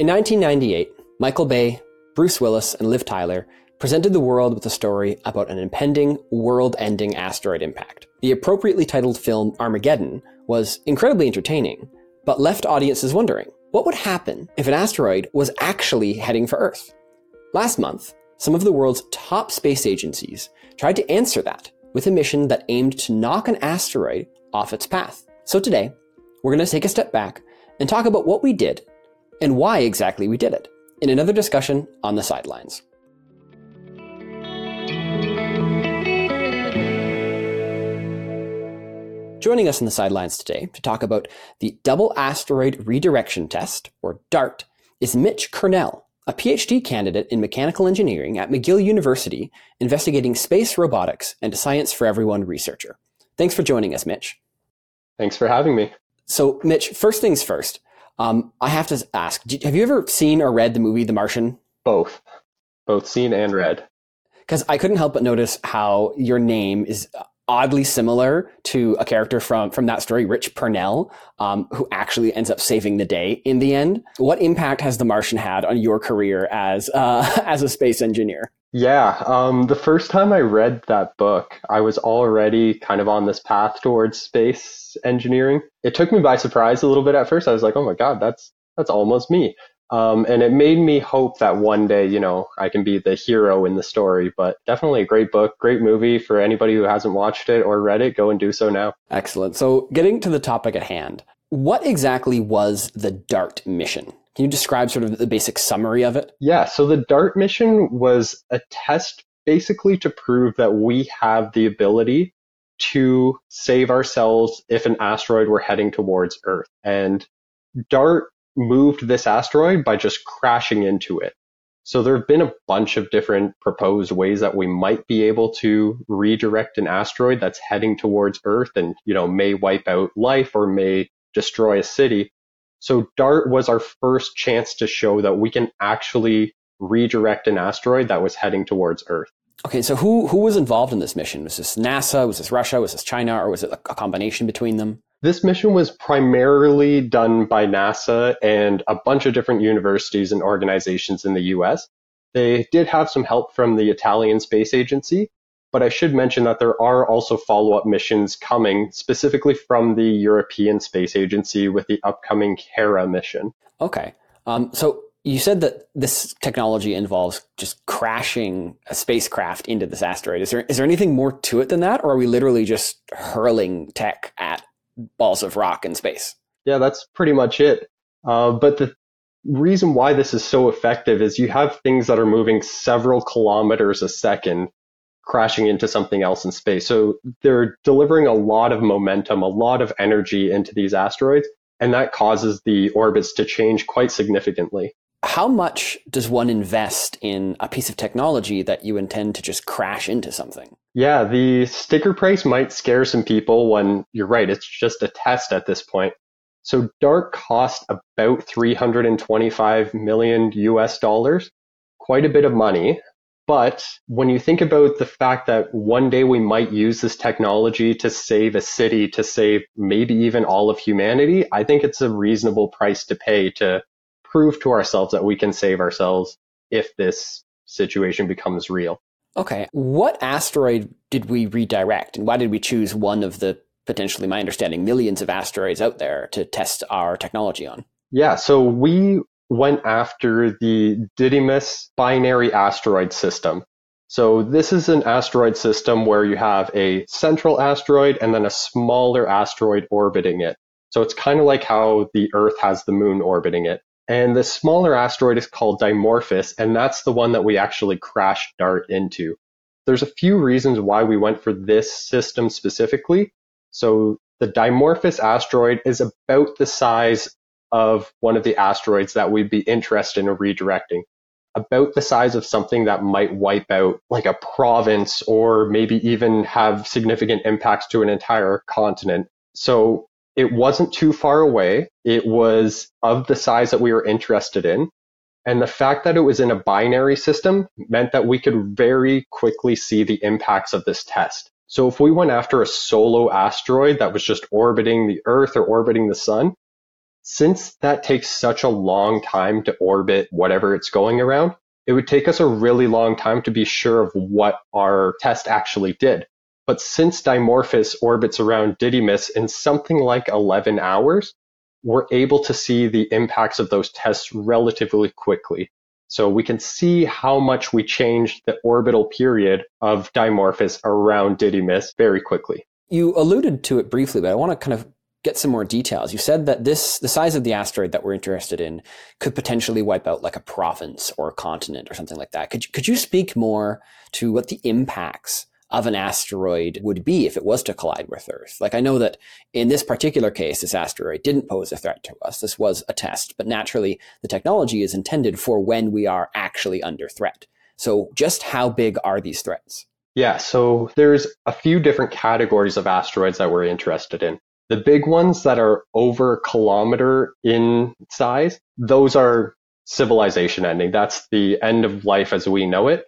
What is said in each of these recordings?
In 1998, Michael Bay, Bruce Willis, and Liv Tyler presented the world with a story about an impending, world ending asteroid impact. The appropriately titled film Armageddon was incredibly entertaining, but left audiences wondering what would happen if an asteroid was actually heading for Earth? Last month, some of the world's top space agencies tried to answer that with a mission that aimed to knock an asteroid off its path. So today, we're going to take a step back and talk about what we did and why exactly we did it in another discussion on the sidelines. Joining us on the sidelines today to talk about the Double Asteroid Redirection Test, or DART, is Mitch Kernell, a PhD candidate in mechanical engineering at McGill University, investigating space robotics and a Science for Everyone researcher. Thanks for joining us, Mitch. Thanks for having me. So, Mitch, first things first. Um, I have to ask: Have you ever seen or read the movie The Martian? Both, both seen and read. Because I couldn't help but notice how your name is oddly similar to a character from from that story, Rich Purnell, um, who actually ends up saving the day in the end. What impact has The Martian had on your career as uh, as a space engineer? Yeah, um, the first time I read that book, I was already kind of on this path towards space engineering. It took me by surprise a little bit at first. I was like, "Oh my god, that's that's almost me." Um, and it made me hope that one day, you know, I can be the hero in the story. But definitely a great book, great movie for anybody who hasn't watched it or read it. Go and do so now. Excellent. So, getting to the topic at hand, what exactly was the DART mission? Can you describe sort of the basic summary of it? Yeah. So, the DART mission was a test basically to prove that we have the ability to save ourselves if an asteroid were heading towards Earth. And DART moved this asteroid by just crashing into it. So there have been a bunch of different proposed ways that we might be able to redirect an asteroid that's heading towards Earth and, you know, may wipe out life or may destroy a city. So DART was our first chance to show that we can actually redirect an asteroid that was heading towards Earth. Okay, so who who was involved in this mission? Was this NASA? Was this Russia? Was this China? Or was it a combination between them? This mission was primarily done by NASA and a bunch of different universities and organizations in the US. They did have some help from the Italian Space Agency, but I should mention that there are also follow up missions coming, specifically from the European Space Agency with the upcoming Hera mission. Okay. Um, so you said that this technology involves just crashing a spacecraft into this asteroid. Is there is there anything more to it than that, or are we literally just hurling tech at balls of rock in space. Yeah, that's pretty much it. Uh, but the reason why this is so effective is you have things that are moving several kilometers a second crashing into something else in space. So they're delivering a lot of momentum, a lot of energy into these asteroids, and that causes the orbits to change quite significantly. How much does one invest in a piece of technology that you intend to just crash into something? Yeah, the sticker price might scare some people when you're right, it's just a test at this point. So DART cost about 325 million US dollars, quite a bit of money. But when you think about the fact that one day we might use this technology to save a city, to save maybe even all of humanity, I think it's a reasonable price to pay to prove to ourselves that we can save ourselves if this situation becomes real. Okay. What asteroid did we redirect and why did we choose one of the potentially, my understanding, millions of asteroids out there to test our technology on? Yeah. So we went after the Didymos binary asteroid system. So this is an asteroid system where you have a central asteroid and then a smaller asteroid orbiting it. So it's kind of like how the Earth has the moon orbiting it. And the smaller asteroid is called Dimorphos, and that's the one that we actually crashed DART into. There's a few reasons why we went for this system specifically. So the Dimorphos asteroid is about the size of one of the asteroids that we'd be interested in redirecting. About the size of something that might wipe out like a province or maybe even have significant impacts to an entire continent. So it wasn't too far away. It was of the size that we were interested in. And the fact that it was in a binary system meant that we could very quickly see the impacts of this test. So if we went after a solo asteroid that was just orbiting the Earth or orbiting the sun, Since that takes such a long time to orbit whatever it's going around, it would take us a really long time to be sure of what our test actually did. But since Dimorphos orbits around Didymos in something like 11 hours, we're able to see the impacts of those tests relatively quickly. So we can see how much we changed the orbital period of Dimorphos around Didymos very quickly. You alluded to it briefly, but I want to kind of get some more details. You said that this, the size of the asteroid that we're interested in could potentially wipe out like a province or a continent or something like that. Could you, could you speak more to what the impacts of an asteroid would be if it was to collide with Earth? Like I know that in this particular case, this asteroid didn't pose a threat to us. This was a test, but naturally the technology is intended for when we are actually under threat. So just how big are these threats? Yeah, so there's a few different categories of asteroids that we're interested in. The big ones that are over a kilometer in size, those are civilization ending. That's the end of life as we know it.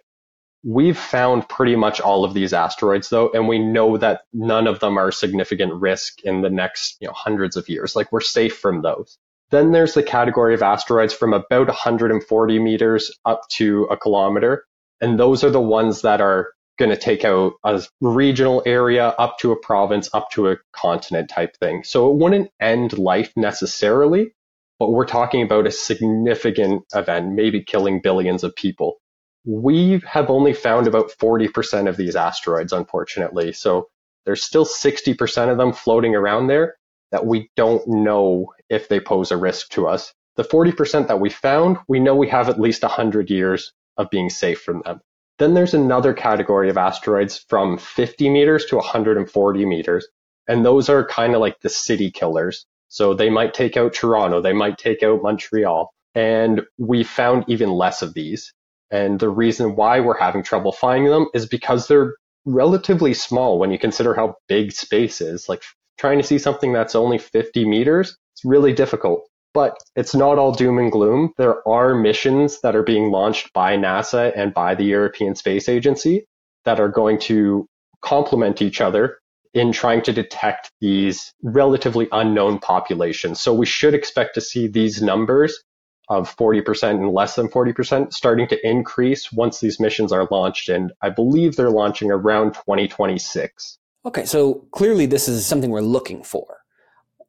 We've found pretty much all of these asteroids though, and we know that none of them are significant risk in the next you know, hundreds of years. Like we're safe from those. Then there's the category of asteroids from about 140 meters up to a kilometer. And those are the ones that are going to take out a regional area up to a province, up to a continent type thing. So it wouldn't end life necessarily, but we're talking about a significant event, maybe killing billions of people. We have only found about 40% of these asteroids, unfortunately. So there's still 60% of them floating around there that we don't know if they pose a risk to us. The 40% that we found, we know we have at least 100 years of being safe from them. Then there's another category of asteroids from 50 meters to 140 meters. And those are kind of like the city killers. So they might take out Toronto, they might take out Montreal. And we found even less of these. And the reason why we're having trouble finding them is because they're relatively small when you consider how big space is. Like trying to see something that's only 50 meters, it's really difficult. But it's not all doom and gloom. There are missions that are being launched by NASA and by the European Space Agency that are going to complement each other in trying to detect these relatively unknown populations. So we should expect to see these numbers of 40% and less than 40% starting to increase once these missions are launched. And I believe they're launching around 2026. Okay, so clearly this is something we're looking for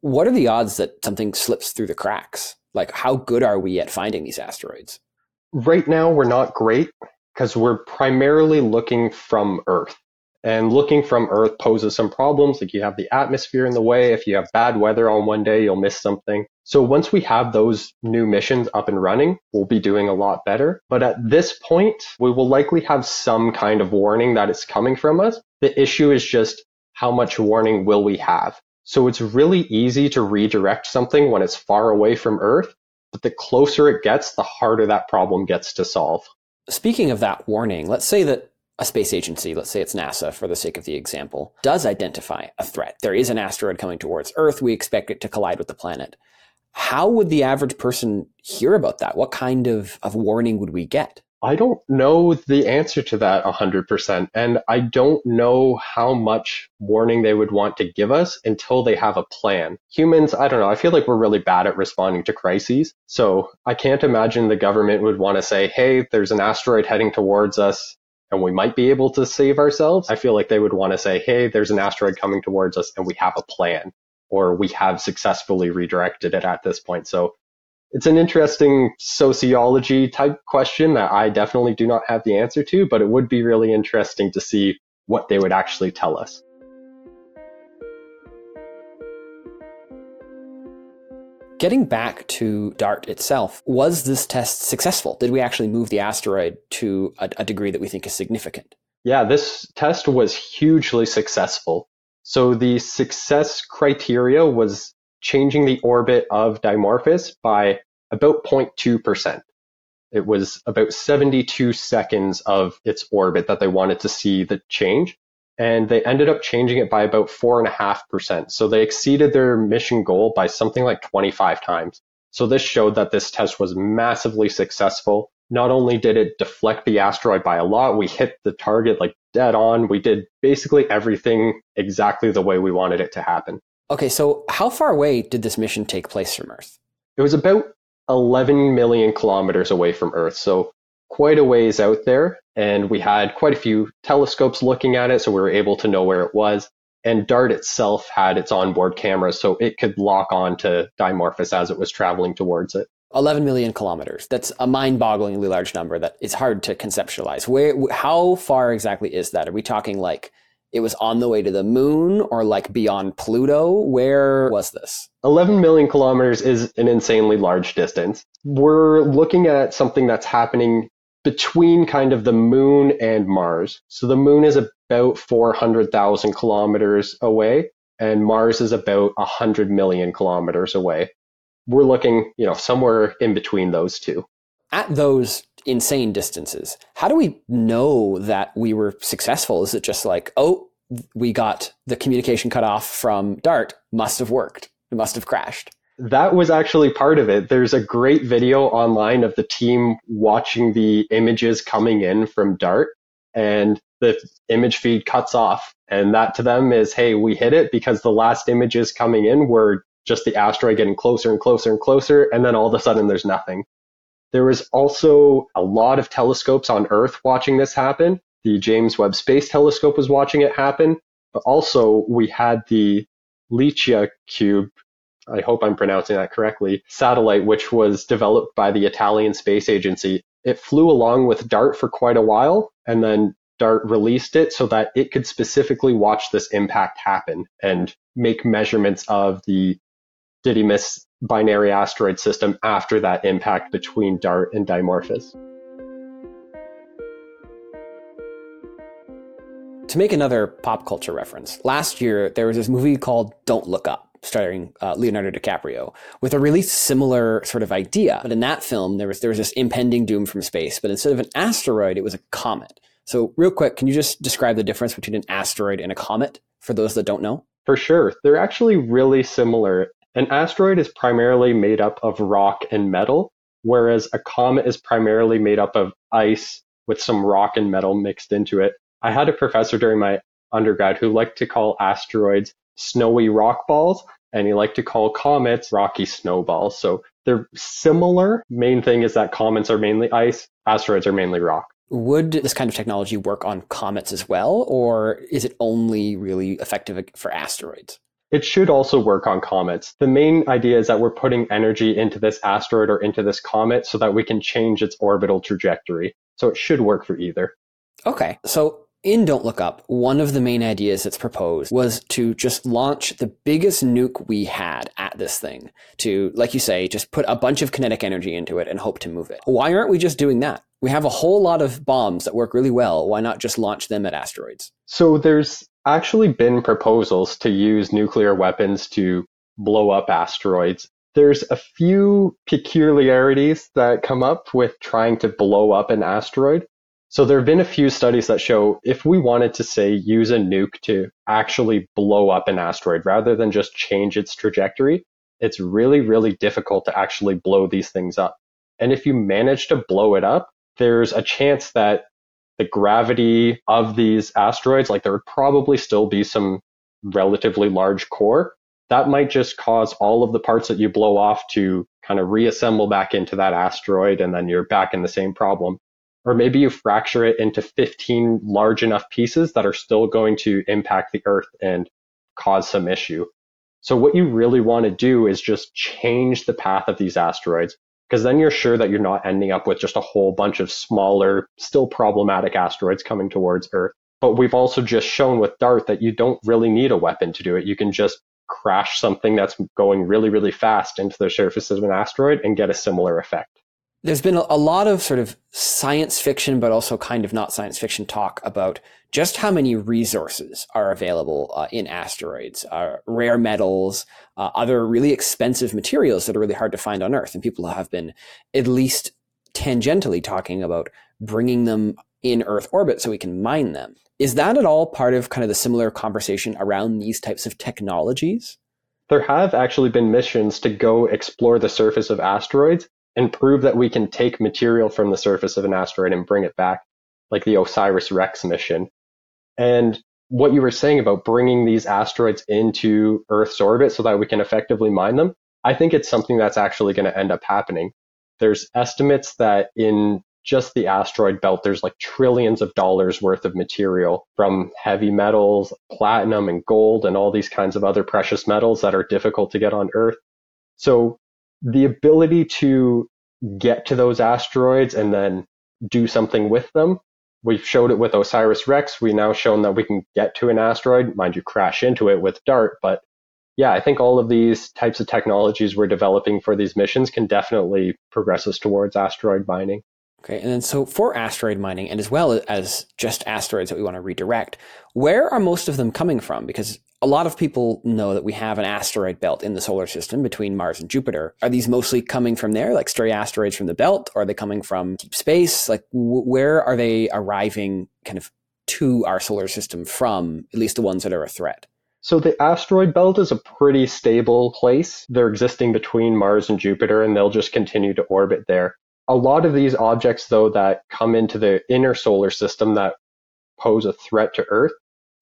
what are the odds that something slips through the cracks? Like, how good are we at finding these asteroids? Right now, we're not great because we're primarily looking from Earth. And looking from Earth poses some problems. Like, you have the atmosphere in the way. If you have bad weather on one day, you'll miss something. So, once we have those new missions up and running, we'll be doing a lot better. But at this point, we will likely have some kind of warning that it's coming from us. The issue is just how much warning will we have? So it's really easy to redirect something when it's far away from Earth, but the closer it gets, the harder that problem gets to solve. Speaking of that warning, let's say that a space agency, let's say it's NASA for the sake of the example, does identify a threat. There is an asteroid coming towards Earth. We expect it to collide with the planet. How would the average person hear about that? What kind of, of warning would we get? I don't know the answer to that 100%. And I don't know how much warning they would want to give us until they have a plan. Humans, I don't know. I feel like we're really bad at responding to crises. So I can't imagine the government would want to say, hey, there's an asteroid heading towards us and we might be able to save ourselves. I feel like they would want to say, hey, there's an asteroid coming towards us and we have a plan or we have successfully redirected it at this point. So it's an interesting sociology type question that I definitely do not have the answer to, but it would be really interesting to see what they would actually tell us. Getting back to DART itself, was this test successful? Did we actually move the asteroid to a, a degree that we think is significant? Yeah, this test was hugely successful. So the success criteria was changing the orbit of Dimorphos by about 0.2%. It was about 72 seconds of its orbit that they wanted to see the change. And they ended up changing it by about 4.5%. So they exceeded their mission goal by something like 25 times. So this showed that this test was massively successful. Not only did it deflect the asteroid by a lot, we hit the target like dead on. We did basically everything exactly the way we wanted it to happen. Okay, so how far away did this mission take place from Earth? It was about 11 million kilometers away from Earth, so quite a ways out there. And we had quite a few telescopes looking at it, so we were able to know where it was. And DART itself had its onboard cameras, so it could lock on to Dimorphos as it was traveling towards it. 11 million kilometers. That's a mind-bogglingly large number that it's hard to conceptualize. Where, how far exactly is that? Are we talking like it was on the way to the moon or like beyond Pluto? Where was this? 11 million kilometers is an insanely large distance. We're looking at something that's happening between kind of the moon and Mars. So the moon is about 400,000 kilometers away and Mars is about 100 million kilometers away. We're looking, you know, somewhere in between those two. At those insane distances, how do we know that we were successful? Is it just like, oh, we got the communication cut off from DART, must have worked, it must have crashed? That was actually part of it. There's a great video online of the team watching the images coming in from DART, and the image feed cuts off. And that to them is, hey, we hit it because the last images coming in were just the asteroid getting closer and closer and closer, and then all of a sudden there's nothing. There was also a lot of telescopes on Earth watching this happen. The James Webb Space Telescope was watching it happen, but also we had the Licia Cube I hope I'm pronouncing that correctly, satellite, which was developed by the Italian Space Agency. It flew along with DART for quite a while, and then DART released it so that it could specifically watch this impact happen and make measurements of the Didymos binary asteroid system after that impact between DART and Dimorphos. To make another pop culture reference, last year there was this movie called Don't Look Up starring uh, Leonardo DiCaprio, with a really similar sort of idea. But in that film, there was there was this impending doom from space, but instead of an asteroid, it was a comet. So, real quick, can you just describe the difference between an asteroid and a comet for those that don't know? For sure, they're actually really similar. An asteroid is primarily made up of rock and metal, whereas a comet is primarily made up of ice with some rock and metal mixed into it. I had a professor during my undergrad who liked to call asteroids snowy rock balls, and he liked to call comets rocky snowballs. So they're similar. Main thing is that comets are mainly ice, asteroids are mainly rock. Would this kind of technology work on comets as well, or is it only really effective for asteroids? It should also work on comets. The main idea is that we're putting energy into this asteroid or into this comet so that we can change its orbital trajectory. So it should work for either. Okay. So in Don't Look Up, one of the main ideas that's proposed was to just launch the biggest nuke we had at this thing. To, like you say, just put a bunch of kinetic energy into it and hope to move it. Why aren't we just doing that? We have a whole lot of bombs that work really well. Why not just launch them at asteroids? So there's actually been proposals to use nuclear weapons to blow up asteroids. There's a few peculiarities that come up with trying to blow up an asteroid. So there have been a few studies that show if we wanted to say use a nuke to actually blow up an asteroid rather than just change its trajectory, it's really, really difficult to actually blow these things up. And if you manage to blow it up, there's a chance that the gravity of these asteroids, like there would probably still be some relatively large core. That might just cause all of the parts that you blow off to kind of reassemble back into that asteroid, and then you're back in the same problem or maybe you fracture it into 15 large enough pieces that are still going to impact the earth and cause some issue. So what you really want to do is just change the path of these asteroids because then you're sure that you're not ending up with just a whole bunch of smaller, still problematic asteroids coming towards Earth. But we've also just shown with DART that you don't really need a weapon to do it. You can just crash something that's going really, really fast into the surface of an asteroid and get a similar effect there's been a, lot of sort of science fiction, but also kind of not science fiction talk about just how many resources are available uh, in asteroids, uh, rare metals, uh, other really expensive materials that are really hard to find on Earth. And people have been at least tangentially talking about bringing them in Earth orbit so we can mine them. Is that at all part of kind of the similar conversation around these types of technologies? There have actually been missions to go explore the surface of asteroids and prove that we can take material from the surface of an asteroid and bring it back, like the OSIRIS REx mission. And what you were saying about bringing these asteroids into Earth's orbit so that we can effectively mine them, I think it's something that's actually going to end up happening. There's estimates that in just the asteroid belt, there's like trillions of dollars worth of material from heavy metals, platinum and gold, and all these kinds of other precious metals that are difficult to get on Earth. So the ability to get to those asteroids and then do something with them. We've showed it with OSIRIS REx. We now shown that we can get to an asteroid, mind you, crash into it with DART. But yeah, I think all of these types of technologies we're developing for these missions can definitely progress us towards asteroid mining. Okay, and then so for asteroid mining, and as well as just asteroids that we want to redirect, where are most of them coming from? Because a lot of people know that we have an asteroid belt in the solar system between Mars and Jupiter. Are these mostly coming from there, like stray asteroids from the belt? Or are they coming from deep space? Like, w- where are they arriving kind of to our solar system from, at least the ones that are a threat? So the asteroid belt is a pretty stable place. They're existing between Mars and Jupiter, and they'll just continue to orbit there. A lot of these objects, though, that come into the inner solar system that pose a threat to Earth,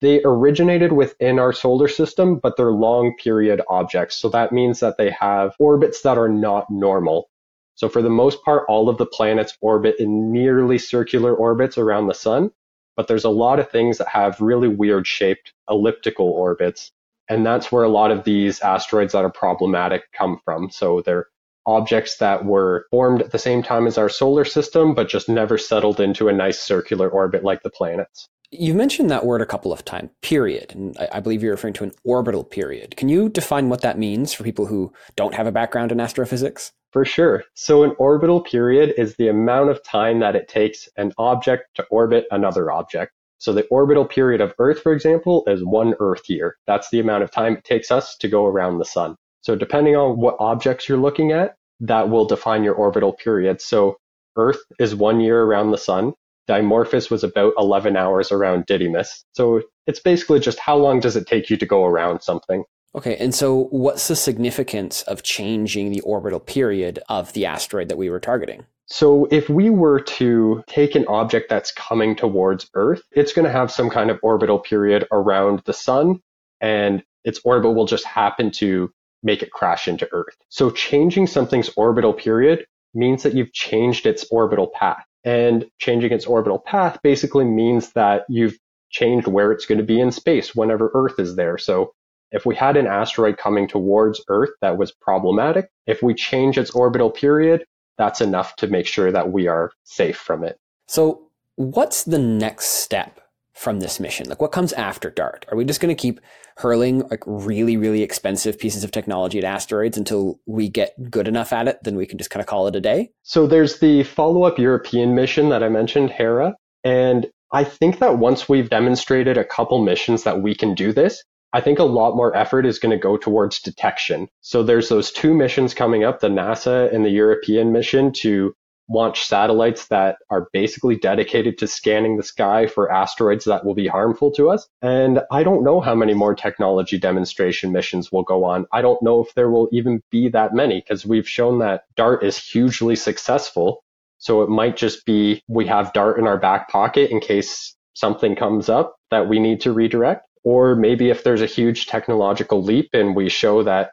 they originated within our solar system, but they're long period objects. So that means that they have orbits that are not normal. So for the most part, all of the planets orbit in nearly circular orbits around the sun, but there's a lot of things that have really weird shaped elliptical orbits. And that's where a lot of these asteroids that are problematic come from. So they're objects that were formed at the same time as our solar system, but just never settled into a nice circular orbit like the planets. You mentioned that word a couple of times, period, and I, I believe you're referring to an orbital period. Can you define what that means for people who don't have a background in astrophysics? For sure. So an orbital period is the amount of time that it takes an object to orbit another object. So the orbital period of Earth, for example, is one Earth year. That's the amount of time it takes us to go around the sun. So depending on what objects you're looking at, that will define your orbital period. So Earth is one year around the sun. Dimorphos was about 11 hours around Didymos. So it's basically just how long does it take you to go around something? Okay, and so what's the significance of changing the orbital period of the asteroid that we were targeting? So if we were to take an object that's coming towards Earth, it's going to have some kind of orbital period around the sun, and its orbit will just happen to make it crash into Earth. So changing something's orbital period means that you've changed its orbital path. And changing its orbital path basically means that you've changed where it's going to be in space whenever Earth is there. So if we had an asteroid coming towards Earth that was problematic, if we change its orbital period, that's enough to make sure that we are safe from it. So, what's the next step from this mission? Like, what comes after DART? Are we just going to keep hurling like really, really expensive pieces of technology at asteroids until we get good enough at it? Then we can just kind of call it a day? So, there's the follow up European mission that I mentioned, Hera. And I think that once we've demonstrated a couple missions that we can do this, I think a lot more effort is going to go towards detection. So there's those two missions coming up, the NASA and the European mission to launch satellites that are basically dedicated to scanning the sky for asteroids that will be harmful to us. And I don't know how many more technology demonstration missions will go on. I don't know if there will even be that many because we've shown that DART is hugely successful. So it might just be we have DART in our back pocket in case something comes up that we need to redirect. Or maybe if there's a huge technological leap and we show that,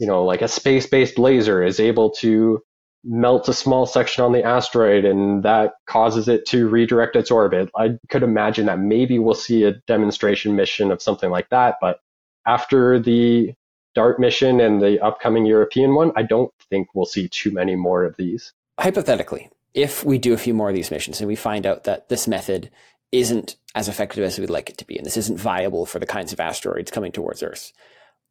you know, like a space based laser is able to melt a small section on the asteroid and that causes it to redirect its orbit. I could imagine that maybe we'll see a demonstration mission of something like that. But after the DART mission and the upcoming European one, I don't think we'll see too many more of these. Hypothetically, if we do a few more of these missions and we find out that this method isn't as effective as we'd like it to be, and this isn't viable for the kinds of asteroids coming towards Earth.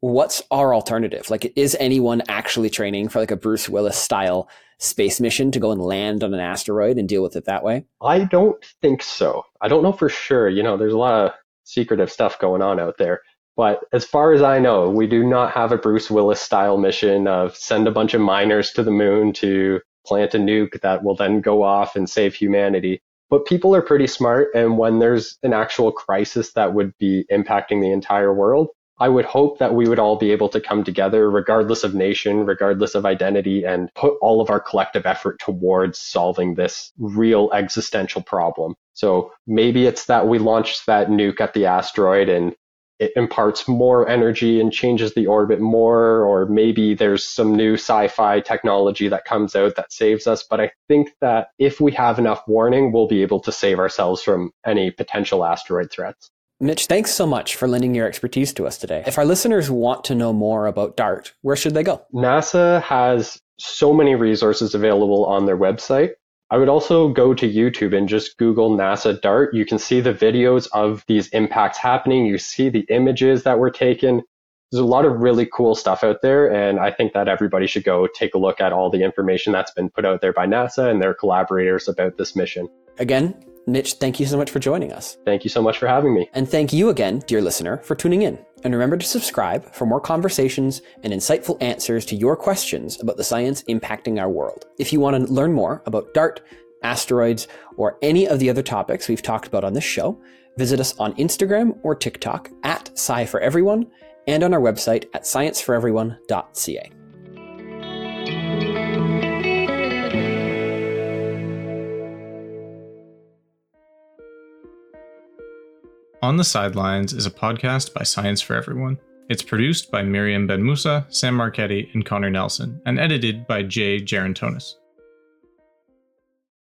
What's our alternative? Like, is anyone actually training for like a Bruce Willis style space mission to go and land on an asteroid and deal with it that way? I don't think so. I don't know for sure. You know, there's a lot of secretive stuff going on out there. But as far as I know, we do not have a Bruce Willis style mission of send a bunch of miners to the moon to plant a nuke that will then go off and save humanity. But people are pretty smart. And when there's an actual crisis that would be impacting the entire world, I would hope that we would all be able to come together, regardless of nation, regardless of identity, and put all of our collective effort towards solving this real existential problem. So maybe it's that we launch that nuke at the asteroid and it imparts more energy and changes the orbit more, or maybe there's some new sci fi technology that comes out that saves us. But I think that if we have enough warning, we'll be able to save ourselves from any potential asteroid threats. Mitch, thanks so much for lending your expertise to us today. If our listeners want to know more about DART, where should they go? NASA has so many resources available on their website. I would also go to YouTube and just Google NASA DART. You can see the videos of these impacts happening. You see the images that were taken. There's a lot of really cool stuff out there, and I think that everybody should go take a look at all the information that's been put out there by NASA and their collaborators about this mission. Again, Mitch, thank you so much for joining us. Thank you so much for having me. And thank you again, dear listener, for tuning in. And remember to subscribe for more conversations and insightful answers to your questions about the science impacting our world. If you want to learn more about DART, asteroids, or any of the other topics we've talked about on this show, visit us on Instagram or TikTok at Sci for Everyone and on our website at scienceforeveryone.ca. On the Sidelines is a podcast by Science for Everyone. It's produced by Miriam Ben Musa, Sam Marchetti, and Connor Nelson, and edited by Jay Gerontonis.